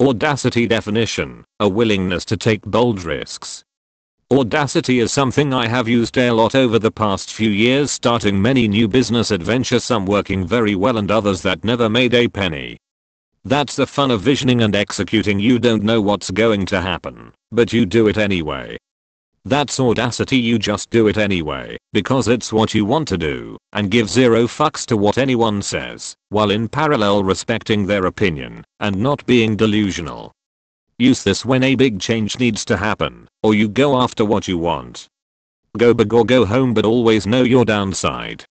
Audacity definition, a willingness to take bold risks. Audacity is something I have used a lot over the past few years starting many new business adventures some working very well and others that never made a penny. That's the fun of visioning and executing you don't know what's going to happen, but you do it anyway. That's audacity you just do it anyway, because it's what you want to do, and give zero fucks to what anyone says, while in parallel respecting their opinion, and not being delusional. Use this when a big change needs to happen, or you go after what you want. Go big or go home but always know your downside.